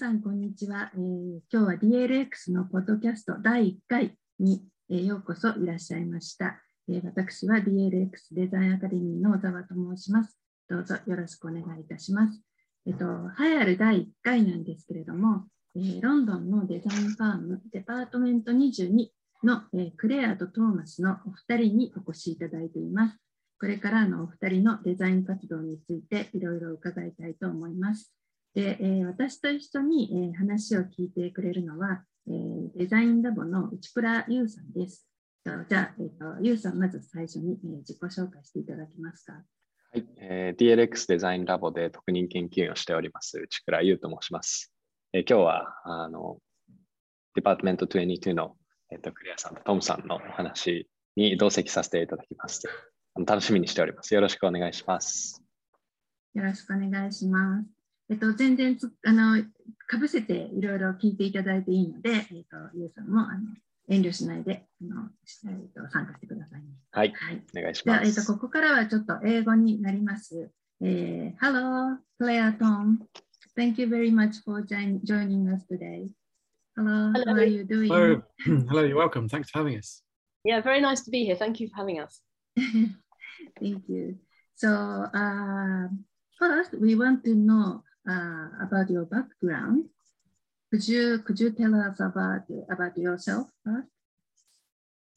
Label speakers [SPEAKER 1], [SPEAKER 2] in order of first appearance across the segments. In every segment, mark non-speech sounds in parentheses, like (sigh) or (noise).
[SPEAKER 1] さん、こんにちは、えー今日は DLX のポッドキャスト第1回に、えーようこそいらっしゃいました。えー私は DLX デザインアカデミーの小沢と申します。どうぞよろしくお願いいたします。えっと、栄えある第1回なんですけれども、えーロンドンのデザインファームデパートメント22の、えークレアとトーマスのお二人にお越しいただいています。これからのお二人のデザイン活動についていろいろ伺いたいと思います。で、えー私と一緒に、えー話を聞いてくれるのは、えーデザインラボの内倉優さんです。とじゃあ、えーと、優さん、まず最初に、えー自己紹介していただけますか。
[SPEAKER 2] はい、えー DLX デザインラボで特任研究員をしております内倉優と申します。えー今日はあのデパートメント22の、えーとクレアさんとトムさんのお話に同席させていただきます。楽しみにしております。よろしくお願いします。
[SPEAKER 1] よろしくお願いします。えっと、全然つあのかぶせていろいろ聞いていただいていいので、えっと、優さんもあの遠慮しないであの、えっと、参加してくださいね。
[SPEAKER 2] はい、
[SPEAKER 1] はい。
[SPEAKER 2] お願いし
[SPEAKER 1] じゃあ、えっと、
[SPEAKER 2] ます。
[SPEAKER 1] ここからはちょっと英語になります。えー、Hello, Claire Tom. Thank you very much for join, joining us today. Hello,
[SPEAKER 3] Hello.
[SPEAKER 1] how are you doing?
[SPEAKER 4] Hello, hello, you're welcome. Thanks for having us.
[SPEAKER 3] Yeah, very nice to be here. Thank you for having us.
[SPEAKER 1] Thank you. So, uh, first, we want to know uh, about your background. Could you could you tell us about about yourself first?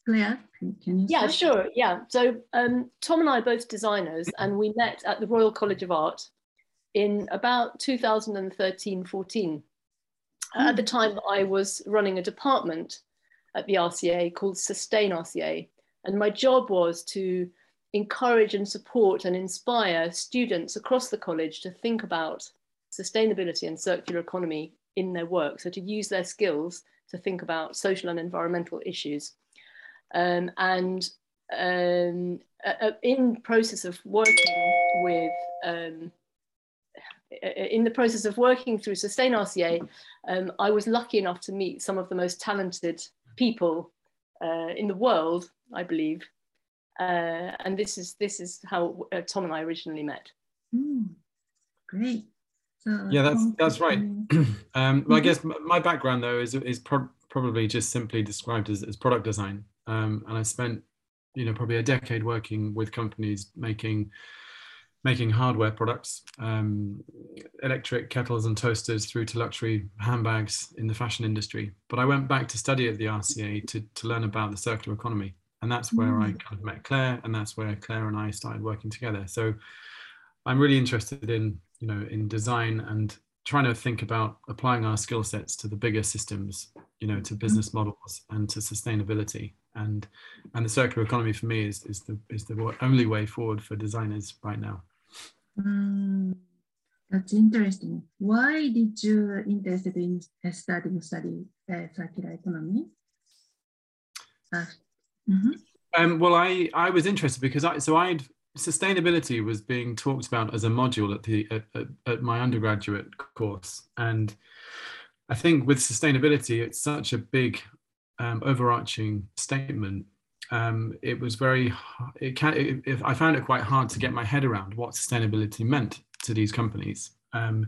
[SPEAKER 1] Clare, can, can you?
[SPEAKER 3] Yeah,
[SPEAKER 1] start?
[SPEAKER 3] sure. Yeah. So um, Tom and I are both designers, and we met at the Royal College of Art in about 2013 14. At the time, I was running a department at the RCA called Sustain RCA, and my job was to encourage and support and inspire students across the college to think about sustainability and circular economy in their work. So to use their skills to think about social and environmental issues. Um, and um, uh, in process of working with um, in the process of working through Sustain RCA, um, I was lucky enough to meet some of the most talented people uh, in the world, I believe. Uh, and this is this is how uh, Tom and I originally met.
[SPEAKER 1] Hmm, great. So,
[SPEAKER 4] Yeah, that's that's right. (clears throat) um, well, I
[SPEAKER 1] Mhm.
[SPEAKER 4] guess my background though is is pro- probably just simply described as, as product design, um, and I spent you know probably a decade working with companies making making hardware products, um, electric kettles and toasters through to luxury handbags in the fashion industry. But I went back to study at the RCA to to learn about the circular economy, and that's where I
[SPEAKER 1] Mm.
[SPEAKER 4] kind of met Clare, and that's where Clare and I started working together. So I'm really interested in you know in design and trying to think about applying our skill sets to the bigger systems you know to business models and to sustainability and and the circular economy for me is is the is the only way forward for designers right now
[SPEAKER 1] Hmm, that's interesting. Why did you interested in studying study uh, circular economy? Uh, mhm.
[SPEAKER 4] Um, well, I I was interested because I so I'd sustainability was being talked about as a module at the at, at, at my undergraduate course, and I think with sustainability, it's such a big um, overarching statement. Um, it was very it can I found it quite hard to get my head around what sustainability meant to these companies. Um,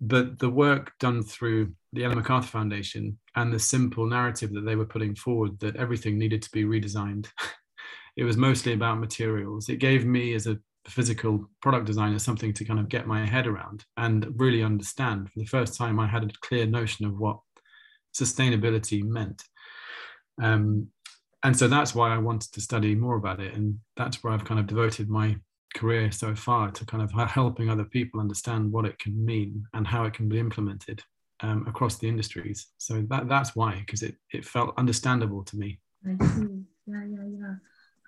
[SPEAKER 4] but the work done through the Ellen MacArthur Foundation and the simple narrative that they were putting forward that everything needed to be redesigned. (laughs) it was mostly about materials. It gave me, as a physical product designer, something to kind of get my head around and really understand. For the first time, I had a clear notion of what sustainability meant. Um, and so that's why I wanted to study more about it. And that's where I've kind of devoted my career so far to kind of helping other people understand what it can mean and how it can be implemented um, across the industries. So that, that's why, because it, it felt understandable to me.
[SPEAKER 1] I see. Yeah, yeah, yeah.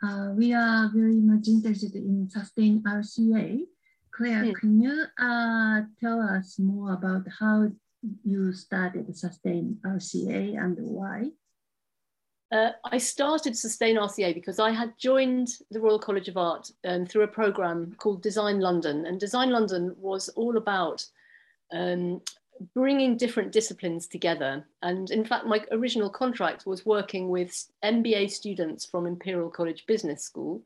[SPEAKER 1] Uh, we are very much interested in sustain RCA. Clare,
[SPEAKER 3] Hmm.
[SPEAKER 1] can you uh, tell us more about how you started sustain RCA and why?
[SPEAKER 3] Uh, I started Sustain RCA because I had joined the Royal College of Art um, through a program called Design London. And Design London was all about um, bringing different disciplines together. And in fact, my original contract was working with MBA students from Imperial College Business School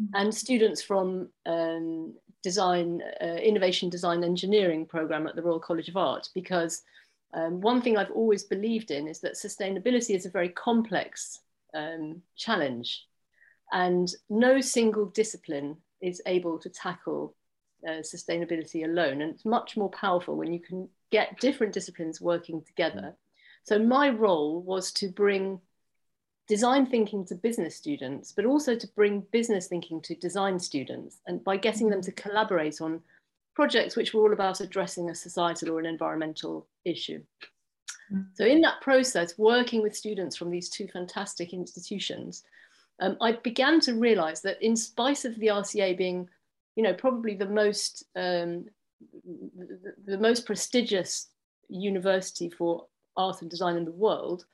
[SPEAKER 1] Mhm.
[SPEAKER 3] and students from um, design, uh, innovation design engineering program at the Royal College of Art because um, one thing I've always believed in is that sustainability is a very complex um, challenge and no single discipline is able to tackle uh, sustainability alone. And it's much more powerful when you can get different disciplines working together. So my role was to bring design thinking to business students, but also to bring business thinking to design students. And by getting them to collaborate on projects which were all about addressing a societal or an environmental issue. So in that process, working with students from these two fantastic institutions, um, I began to realize that in spite of the RCA being, you know, probably the most, um, the, the most prestigious university for art and design in the world,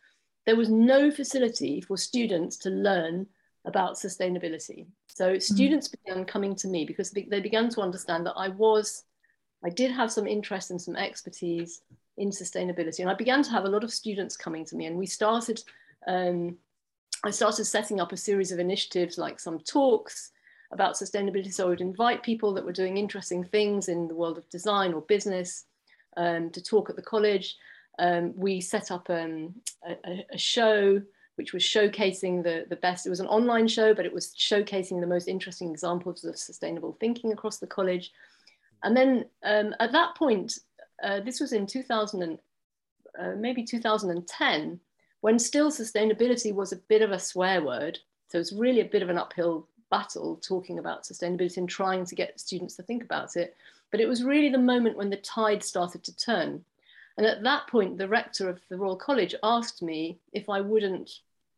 [SPEAKER 3] there was no facility for students to learn about sustainability. So mm. students began coming to me because they began to understand that I was, I did have some interest and some expertise in sustainability. And I began to have a lot of students coming to me and we started, um, I started setting up a series of initiatives like some talks about sustainability. So I would invite people that were doing interesting things in the world of design or business um, to talk at the college. Um, we set up um, a, a, show which was showcasing the, the best. It was an online show, but it was showcasing the most interesting examples of sustainable thinking across the college. And then um, at that point, uh, this was in 2000 and, uh, maybe 2010, when still sustainability was a bit of a swear word. So it's really a bit of an uphill battle talking about sustainability and trying to get students to think about it. But it was really the moment when the tide started to turn. And at that point, the rector of the Royal College asked me if I wouldn't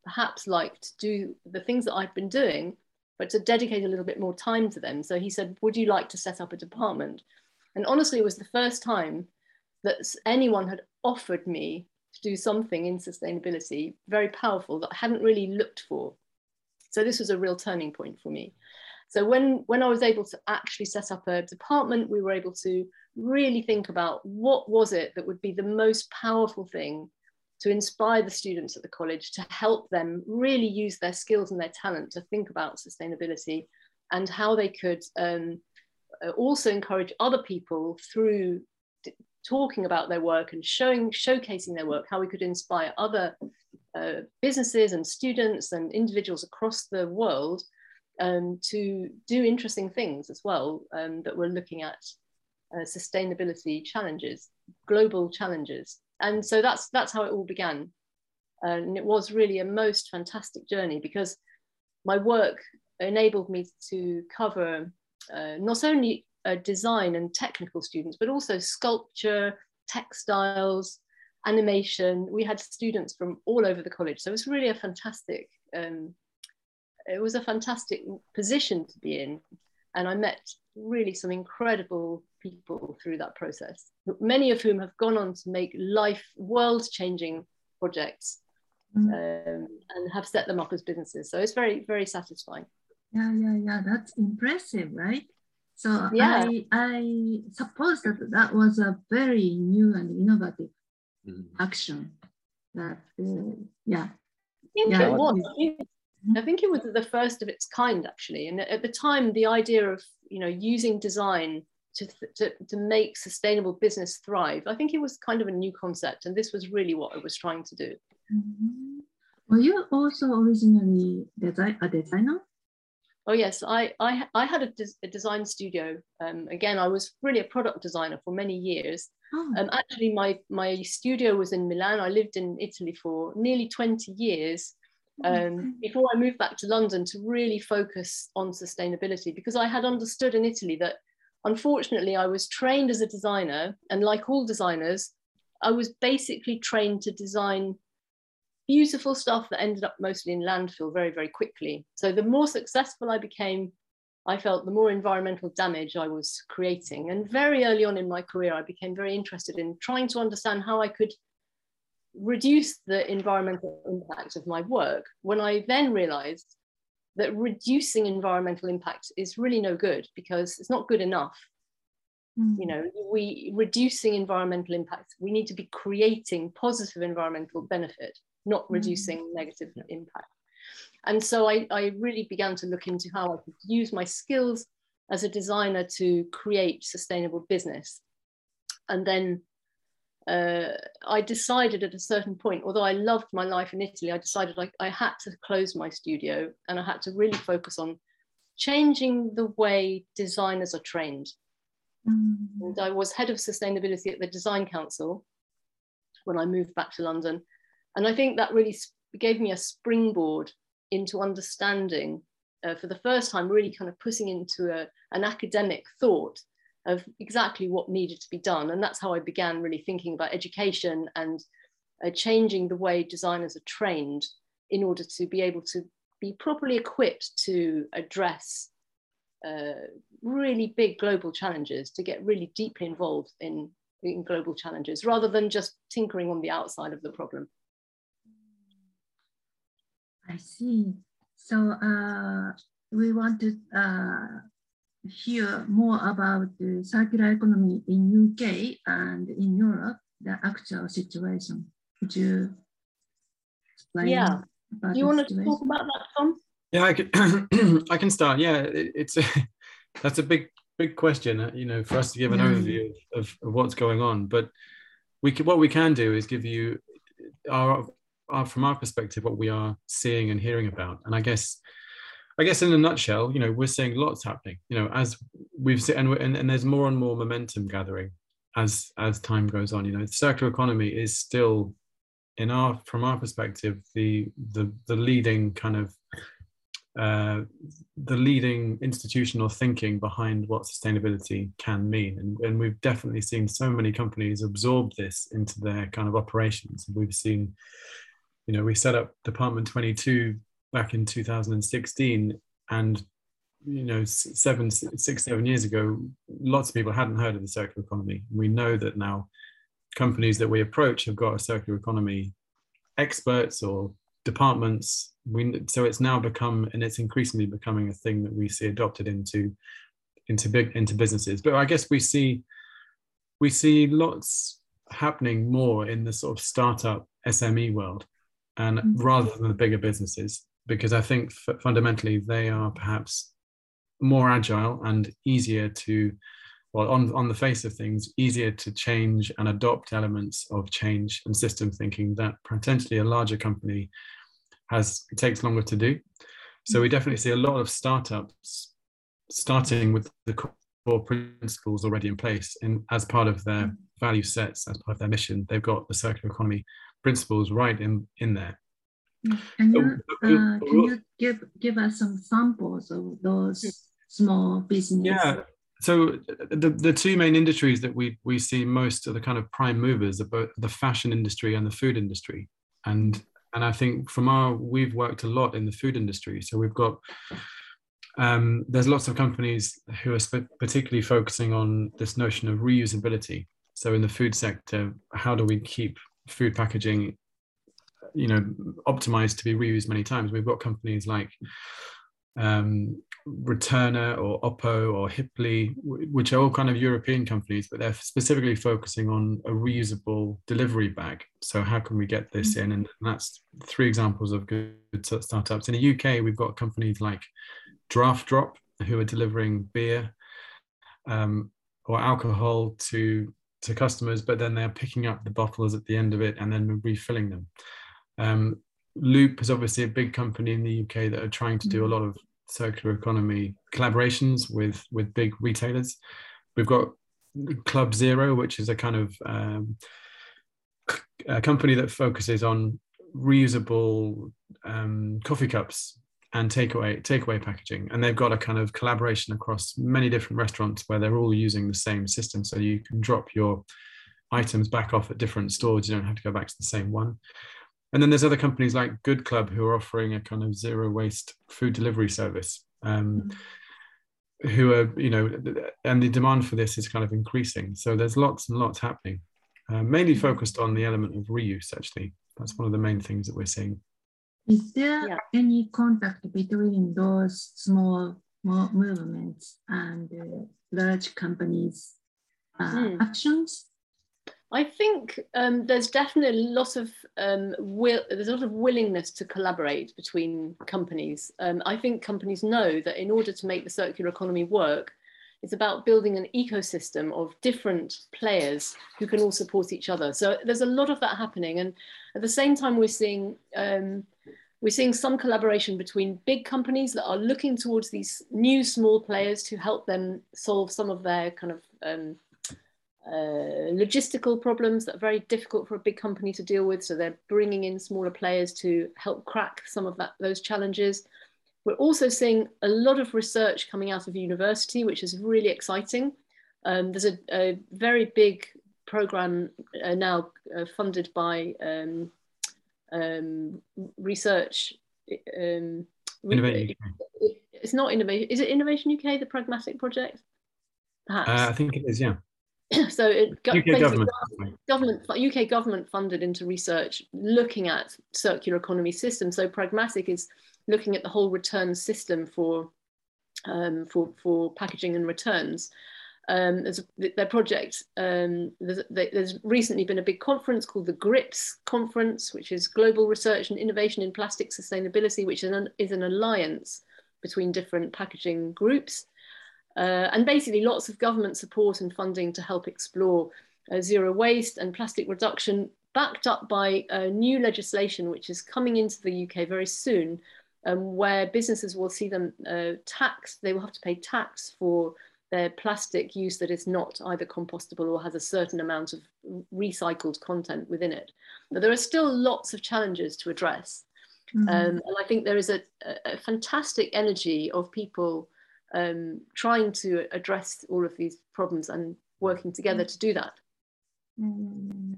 [SPEAKER 3] perhaps like to do the things that I'd been doing, but to dedicate a little bit more time to them. So he said, Would you like to set up a department? And honestly, it was the first time that anyone had offered me to do something in sustainability, very powerful, that I hadn't really looked for. So this was a real turning point for me. So when, when I was able to actually set up a department, we were able to really think about what was it that would be the most powerful thing to inspire the students at the college to help them really use their skills and their talent to think about sustainability and how they could um, uh, also encourage other people through talking about their work and showing showcasing their work how we could inspire other uh, businesses and students and individuals across the world um, to do interesting things as well um, that we're looking at uh, sustainability challenges, global challenges. And so that's, that's how it all began. And it was really a most fantastic journey because my work enabled me to cover uh, not only uh, design and technical students, but also sculpture, textiles, animation. We had students from all over the college. So it was really a fantastic um, it was a fantastic position to be in. And I met really some incredible people through that process, many of whom have gone on to make life world changing projects mm. um, and have set them up as businesses. So it's very, very satisfying.
[SPEAKER 1] Yeah, yeah, yeah. That's impressive, right? So yeah. I, I suppose that that was a very new and innovative. Action. That uh, yeah.
[SPEAKER 3] I think yeah, it was. I think it was the first of its kind, actually. And at the time, the idea of you know using design to, to, to make sustainable business thrive, I think it was kind of a new concept, and this was really what I was trying to do.
[SPEAKER 1] Mm-hmm. Were you also originally design, a designer?
[SPEAKER 3] Oh yes, I I, I had a, des- a design studio. Um, again, I was really a product designer for many years. Oh. Um, actually, my my studio was in Milan. I lived in Italy for nearly twenty years um, before I moved back to London to really focus on sustainability because I had understood in Italy that unfortunately I was trained as a designer and like all designers, I was basically trained to design beautiful stuff that ended up mostly in landfill very, very quickly. So the more successful I became, I felt the more environmental damage I was creating. And very early on in my career, I became very interested in trying to understand how I could reduce the environmental impact of my work when I then realized that reducing environmental impact is really no good because it's not good enough. Mm. You know, we reducing environmental impact, we need to be creating positive environmental benefit, not hmm. reducing mm. negative yeah. impact. And so I, I really began to look into how I could use my skills as a designer to create sustainable business. And then uh, I decided at a certain point, although I loved my life in Italy, I decided I, I had to close my studio and I had to really focus on changing the way designers are trained. Mm. And I was head of sustainability at the Design Council when I moved back to London. And I think that really gave me a springboard into understanding, uh, for the first time, really kind of putting into a, an academic thought of exactly what needed to be done. And that's how I began really thinking about education and uh, changing the way designers are trained in order to be able to be properly equipped to address uh, really big global challenges, to get really deeply involved in, in global challenges rather than just tinkering on the outside of the problem.
[SPEAKER 1] I see. So uh, we want to uh, hear more about the circular economy in UK and in Europe, the actual situation. Could you
[SPEAKER 3] explain? Yeah. Do you want to talk about that, Tom?
[SPEAKER 4] Yeah, I can. (clears throat) I can start. Yeah, it, it's a, (laughs) that's a big, big question. Uh, you know, for us to give an yeah. overview of, of, what's going on. But we can, what we can do is give you our, from our perspective, what we are seeing and hearing about. And I guess, I guess in a nutshell, you know, we're seeing lots happening. You know, as we've seen, and, and, and there's more and more momentum gathering as as time goes on. You know, the circular economy is still in our from our perspective the the the leading kind of uh, the leading institutional thinking behind what sustainability can mean. And, and, we've definitely seen so many companies absorb this into their kind of operations. We've seen, you know, we set up Department 22 back in 2016 and you know seven six seven years ago lots of people hadn't heard of the circular economy. We know that now companies that we approach have got a circular economy experts or departments. We so it's now become and it's increasingly becoming a thing that we see adopted into into big into businesses. But i guess we see we see lots happening more in the sort of startup sme world and mm-hmm. rather than the bigger businesses because i think f- fundamentally they are perhaps more agile and easier to well, on, on the face of things, easier to change and adopt elements of change and system thinking that potentially a larger company has takes longer to do. So we definitely see a lot of startups starting with the core principles already in place and as part of their value sets, as part of their mission, they've got the circular economy principles right in, in there.
[SPEAKER 1] Can you, uh, can you give, give us some samples of those small businesses?
[SPEAKER 4] Yeah, so the, the two main industries that we we see most are the kind of prime movers are both the fashion industry and the food industry. And and i think from our we've worked a lot in the food industry. So we've got um, there's lots of companies who are particularly focusing on this notion of reusability. So in the food sector how do we keep food packaging you know optimized to be reused many times we've got companies like um, Returner or Oppo or Hipli, which are all kind of European companies, but they're specifically focusing on a reusable delivery bag. So how can we get this in? And that's three examples of good startups. In the UK, we've got companies like Draft Drop, who are delivering beer um, or alcohol to to customers, but then they're picking up the bottles at the end of it and then refilling them. Um, Loop is obviously a big company in the UK that are trying to do a mm. lot of circular economy collaborations with with big retailers. We've got Club Zero, which is a kind of um, a company that focuses on reusable um, coffee cups and takeaway takeaway packaging, and they've got a kind of collaboration across many different restaurants where they're all using the same system, so you can drop your items back off at different stores. You don't have to go back to the same one. And then there's other companies like Good Club who are offering a kind of zero waste food delivery service. Um, mm-hmm. who are, you know, and the demand for this is kind of increasing. So there's lots and lots happening, uh, mainly mm-hmm. focused on the element of reuse, actually. That's one of the main things that we're seeing.
[SPEAKER 1] Is there yeah. any contact between those small movements and uh, large companies' uh, mm. actions?
[SPEAKER 3] I think um, there's definitely a lot of um, will. There's a lot of willingness to collaborate between companies. Um, I think companies know that in order to make the circular economy work, It's about building an ecosystem of different players who can all support each other. So there's a lot of that happening. And at the same time, we're seeing um, we're seeing some collaboration between big companies that are looking towards these new small players to help them solve some of their kind of um, uh, logistical problems that are very difficult for a big company to deal with. So they're bringing in smaller players to help crack some of that, those challenges. We're also seeing a lot of research coming out of university, which is really exciting. Um, there's a, a, very big program uh, now uh, funded by um, um, research. Um,
[SPEAKER 4] Innovation
[SPEAKER 3] It's not innovation. Is it Innovation UK, the Pragmatic Project?
[SPEAKER 4] Perhaps. Uh, I think it is. Yeah. (clears throat)
[SPEAKER 3] so it
[SPEAKER 4] UK government,
[SPEAKER 3] government UK government funded into research looking at circular economy systems. So pragmatic is looking at the whole return system for um, for for packaging and returns. Um, there's a, their project. Um, there's, there's, recently been a big conference called the GRIPS conference, which is Global Research and Innovation in Plastic Sustainability, which is an, is an alliance between different packaging groups. Uh, and basically lots of government support and funding to help explore uh, zero waste and plastic reduction, backed up by uh, new legislation which is coming into the UK very soon, um, where businesses will see them uh, taxed, they will have to pay tax for their plastic use that is not either compostable or has a certain amount of recycled content within it. But there are still lots of challenges to address. Mm -hmm. um, and I think there is a, a, fantastic energy of people um, trying to address all of these problems and working together to do that.
[SPEAKER 1] Mm,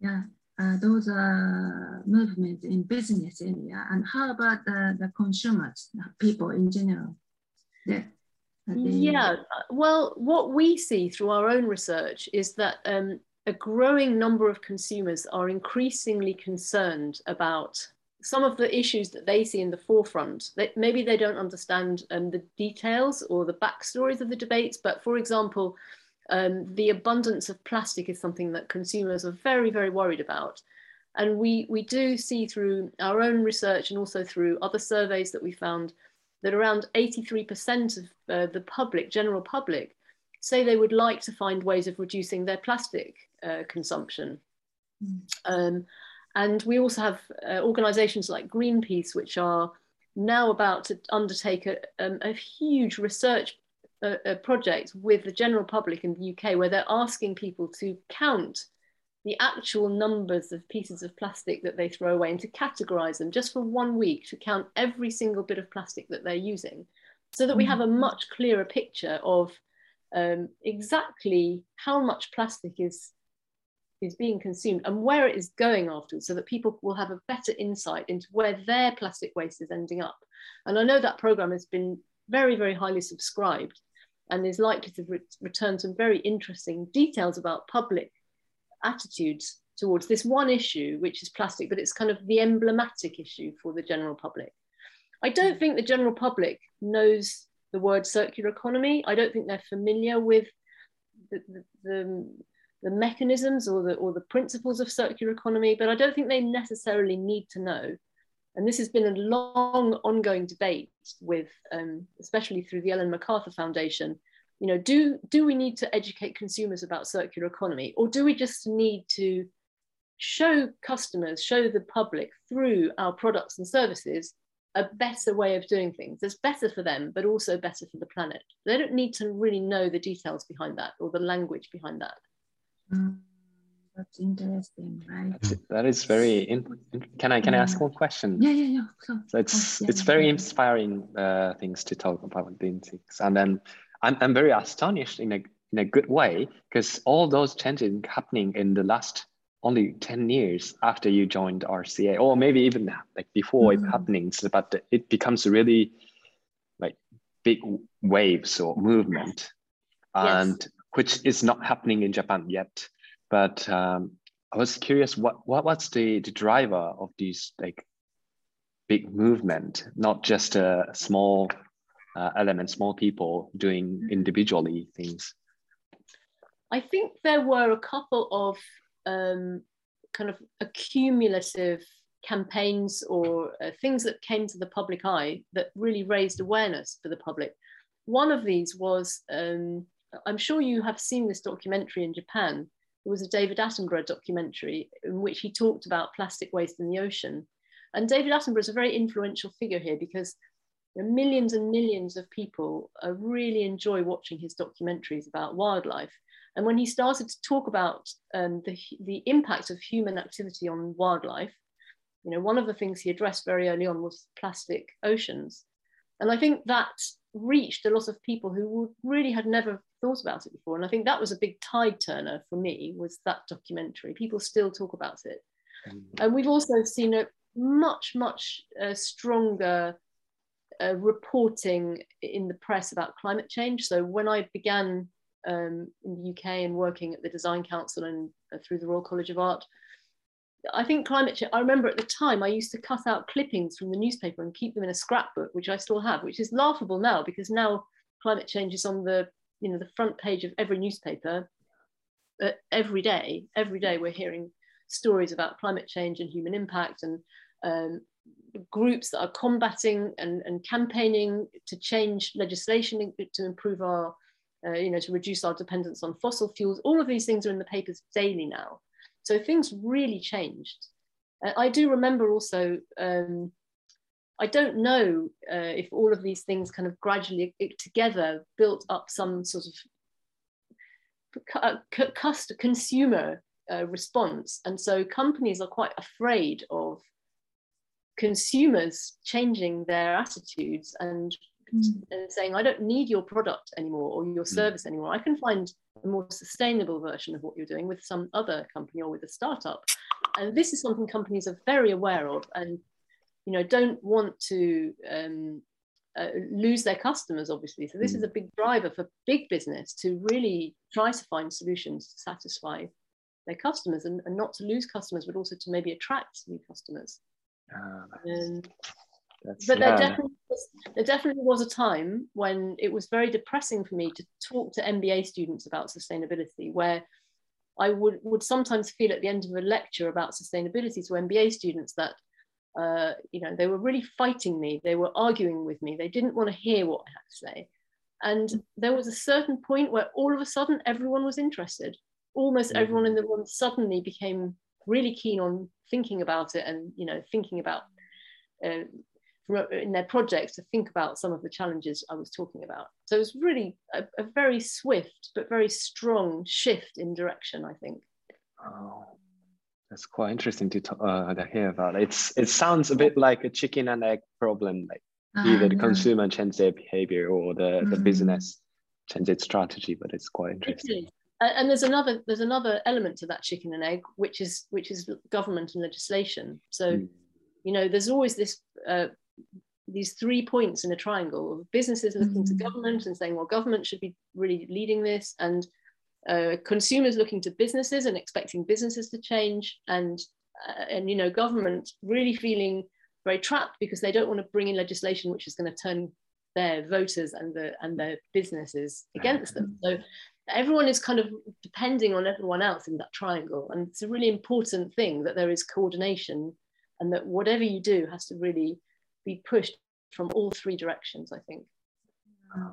[SPEAKER 1] yeah, uh, those are movements in business area. And how about the, the consumers, people in general?
[SPEAKER 3] they... Yeah, well, what we see through our own research is that um, a growing number of consumers are increasingly concerned about some of the issues that they see in the forefront, that maybe they don't understand um, the details or the backstories of the debates, but for example, um, the abundance of plastic is something that consumers are very, very worried about. And we, we do see through our own research and also through other surveys that we found that around 83% of uh, the public, general public, say they would like to find ways of reducing their plastic uh, consumption. Mm. Um, and we also have uh, organizations like Greenpeace, which are now about to undertake a, um, a huge research uh, a project with the general public in the UK, where they're asking people to count the actual numbers of pieces of plastic that they throw away and to categorize them just for one week to count every single bit of plastic that they're using so that we have a mm. much clearer picture of um, exactly how much plastic is is being consumed and where it is going afterwards so that people will have a better insight into where their plastic waste is ending up. And I know that program has been very, very highly subscribed and is likely to re return some very interesting details about public attitudes towards this one issue, which is plastic, but it's kind of the emblematic issue for the general public. I don't think the general public knows the word circular economy. I don't think they're familiar with the, the, the the mechanisms or the, or the principles of circular economy, but I don't think they necessarily need to know. And this has been a long ongoing debate with, um, especially through the Ellen MacArthur Foundation, you know, do, do we need to educate consumers about circular economy or do we just need to show customers, show the public through our products and services a better way of doing things that's better for them, but also better for the planet. They don't need to really know the details behind that or the language behind that.
[SPEAKER 1] Mm, that's interesting, right? That's,
[SPEAKER 2] that is very. In, can I can yeah. I ask one question?
[SPEAKER 1] Yeah, yeah, yeah. So,
[SPEAKER 2] so it's oh, yeah, it's very yeah. inspiring uh, things to talk about things, and then I'm I'm very astonished in a in a good way because all those changes happening in the last only 10 years after you joined RCA or maybe even like before mm. it happening but it becomes really like big waves or movement yes. and which is not happening in Japan yet. But um, I was curious, what, what what's the, the driver of these like big movement, not just a small uh, element, small people doing mm-hmm. individually things?
[SPEAKER 3] I think there were a couple of um, kind of accumulative campaigns or uh, things that came to the public eye that really raised awareness for the public. one of these was, um, I'm sure you have seen this documentary in Japan. It was a David Attenborough documentary in which he talked about plastic waste in the ocean. And David Attenborough is a very influential figure here because millions and millions of people uh, really enjoy watching his documentaries about wildlife. And when he started to talk about um, the, the impact of human activity on wildlife, you know, one of the things he addressed very early on was plastic oceans. And I think that reached a lot of people who really had never thought about it before. And I think that was a big tide turner for me was that documentary. People still talk about it. Mm. And we've also seen a much, much uh, stronger uh, reporting in the press about climate change. So when I began um, in the UK and working at the Design Council and uh, through the Royal College of Art, I think climate change, I remember at the time I used to cut out clippings from the newspaper and keep them in a scrapbook, which I still have, which is laughable now because now climate change is on the, you know, the front page of every newspaper uh, every day. Every day we're hearing stories about climate change and human impact and um, groups that are combating and, and campaigning to change legislation to improve our, uh, you know, to reduce our dependence on fossil fuels. All of these things are in the papers daily now. So things really changed. Uh, I do remember also, um, I don't know uh, if all of these things kind of gradually together built up some sort of customer consumer uh, response. And so companies are quite afraid of consumers changing their attitudes and, mm. and, saying, I don't need your product anymore or your mm. service anymore. I can find a more sustainable version of what you're doing with some other company or with a startup. And this is something companies are very aware of and you know don't want to um, uh, lose their customers obviously. So this mm. is a big driver for big business to really try to find solutions to satisfy their customers and, and not to lose customers but also to maybe attract new customers. Uh, and that's, but there, definitely was, there definitely was a time when it was very depressing for me to talk to MBA students about sustainability, where I would, would sometimes feel at the end of a lecture about sustainability to MBA students that uh, you know they were really fighting me, they were arguing with me, they didn't want to hear what I had to say. And there was a certain point where all of a sudden everyone was interested. Almost mm-hmm. everyone in the room suddenly became really keen on thinking about it and you know thinking about uh, in their projects to think about some of the challenges I was talking about. So it was really a, a very swift but very strong shift in direction, I think.
[SPEAKER 2] Oh, that's quite interesting to, uh, to hear about. It's it sounds a bit like a chicken and egg problem, like uh, either the consumer change their behavior or the, mm. the business change its strategy, but it's quite interesting.
[SPEAKER 3] And there's another there's another element to that chicken and egg, which is which is government and legislation. So, mm. you know, there's always this uh, these three points in a triangle of businesses looking mm-hmm. to government and saying, well, government should be really leading this, and uh, consumers looking to businesses and expecting businesses to change, and uh, and you know, government really feeling very trapped because they don't want to bring in legislation which is going to turn their voters and the and their businesses against them. So everyone is kind of depending on everyone else in that triangle, and it's a really important thing that there is coordination, and that whatever you do has to really be pushed from all three directions, I think.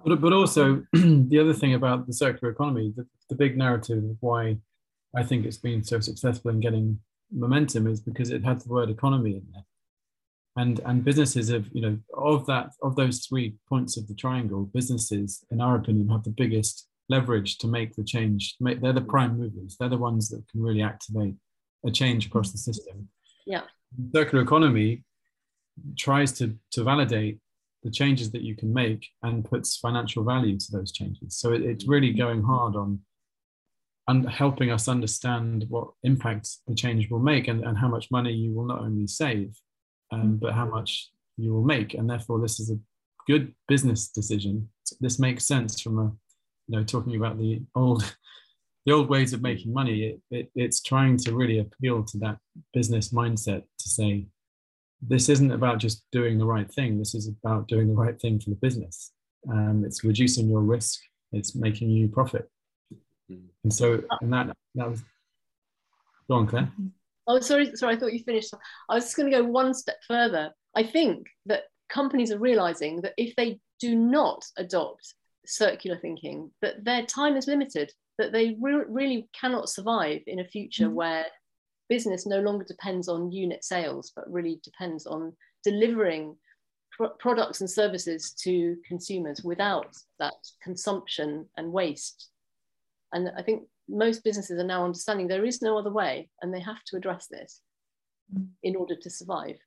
[SPEAKER 4] But, but also, (clears throat) the other thing about the circular economy, the, the big narrative of why I think it's been so successful in getting momentum is because it had the word economy in there. And, and businesses have, you know, of that, of those three points of the triangle, businesses, in our opinion, have the biggest leverage to make the change. Make, they're the prime movers. They're the ones that can really activate a change across the system.
[SPEAKER 3] Yeah.
[SPEAKER 4] Circular economy tries to, to validate the changes that you can make and puts financial value to those changes. So it, it's really going hard on and helping us understand what impact the change will make and, and how much money you will not only save, um, but how much you will make. And therefore, this is a good business decision. This makes sense from a, you know, talking about the old, (laughs) the old ways of making money. It, it, it's trying to really appeal to that business mindset to say, this isn't about just doing the right thing. This is about doing the right thing for the business. Um, it's reducing your risk. It's making you profit. Hmm. And so, and that that was. Go on, Clare.
[SPEAKER 3] Oh, sorry, sorry. I thought you finished. I was just going to go one step further. I think that companies are realizing that if they do not adopt circular thinking that their time is limited, that they re really cannot survive in a future mm -hmm. where business no longer depends on unit sales, but really depends on delivering pro products and services to consumers without that consumption and waste. And I think most businesses are now understanding there is no other way and they have to address this mm. in order to survive.